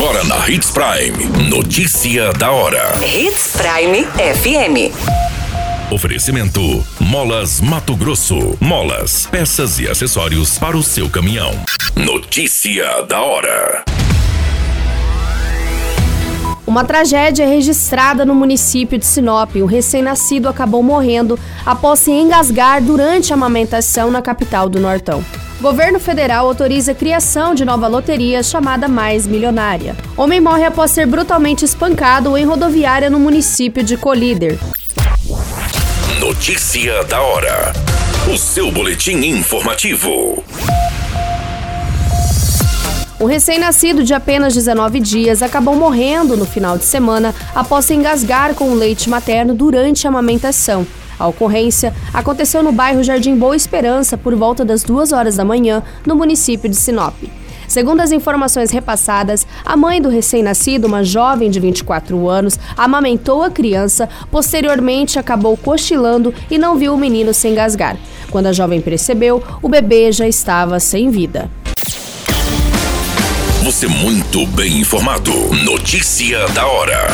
Agora na Hits Prime. Notícia da hora. Hits Prime FM. Oferecimento: Molas Mato Grosso. Molas, peças e acessórios para o seu caminhão. Notícia da hora. Uma tragédia registrada no município de Sinop. Um recém-nascido acabou morrendo após se engasgar durante a amamentação na capital do Nortão. Governo federal autoriza a criação de nova loteria chamada Mais Milionária. Homem morre após ser brutalmente espancado em rodoviária no município de Colíder. Notícia da hora. O seu boletim informativo. Um recém-nascido de apenas 19 dias acabou morrendo no final de semana após se engasgar com o leite materno durante a amamentação. A ocorrência aconteceu no bairro Jardim Boa Esperança por volta das duas horas da manhã, no município de Sinop. Segundo as informações repassadas, a mãe do recém-nascido, uma jovem de 24 anos, amamentou a criança, posteriormente acabou cochilando e não viu o menino se engasgar. Quando a jovem percebeu, o bebê já estava sem vida. Você muito bem informado. Notícia da hora.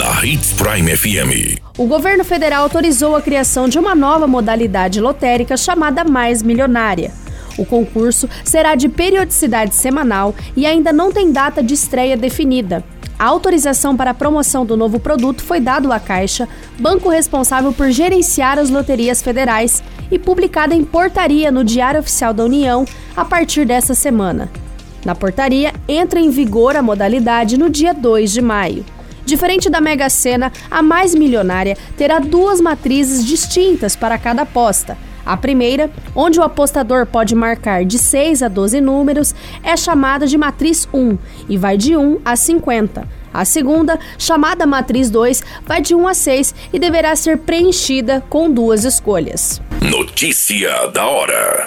Na Hits Prime FM. O governo federal autorizou a criação de uma nova modalidade lotérica chamada Mais Milionária. O concurso será de periodicidade semanal e ainda não tem data de estreia definida. A autorização para a promoção do novo produto foi dado à Caixa, banco responsável por gerenciar as loterias federais, e publicada em portaria no Diário Oficial da União a partir dessa semana. Na portaria, entra em vigor a modalidade no dia 2 de maio. Diferente da Mega Sena, a mais milionária terá duas matrizes distintas para cada aposta. A primeira, onde o apostador pode marcar de 6 a 12 números, é chamada de matriz 1 e vai de 1 a 50. A segunda, chamada matriz 2, vai de 1 a 6 e deverá ser preenchida com duas escolhas. Notícia da hora.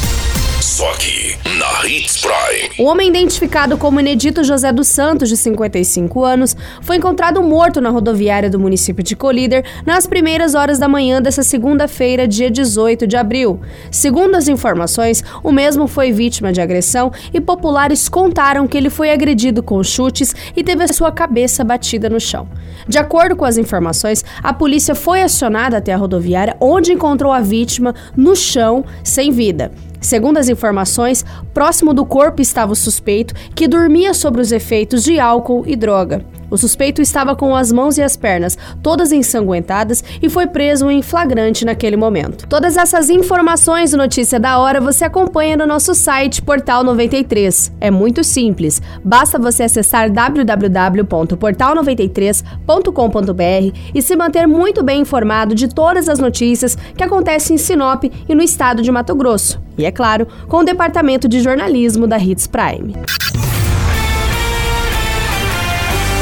Só aqui, na Hits Prime. O homem identificado como Enedito José dos Santos, de 55 anos, foi encontrado morto na rodoviária do município de Colíder nas primeiras horas da manhã dessa segunda-feira, dia 18 de abril. Segundo as informações, o mesmo foi vítima de agressão e populares contaram que ele foi agredido com chutes e teve a sua cabeça batida no chão. De acordo com as informações, a polícia foi acionada até a rodoviária, onde encontrou a vítima no chão, sem vida. Segundo as informações, próximo do corpo estava o suspeito, que dormia sobre os efeitos de álcool e droga. O suspeito estava com as mãos e as pernas todas ensanguentadas e foi preso em flagrante naquele momento. Todas essas informações do Notícia da Hora você acompanha no nosso site Portal 93. É muito simples, basta você acessar www.portal93.com.br e se manter muito bem informado de todas as notícias que acontecem em Sinop e no estado de Mato Grosso. E é claro, com o departamento de jornalismo da Hits Prime.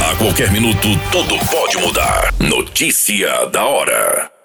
A qualquer minuto, tudo pode mudar. Notícia da hora.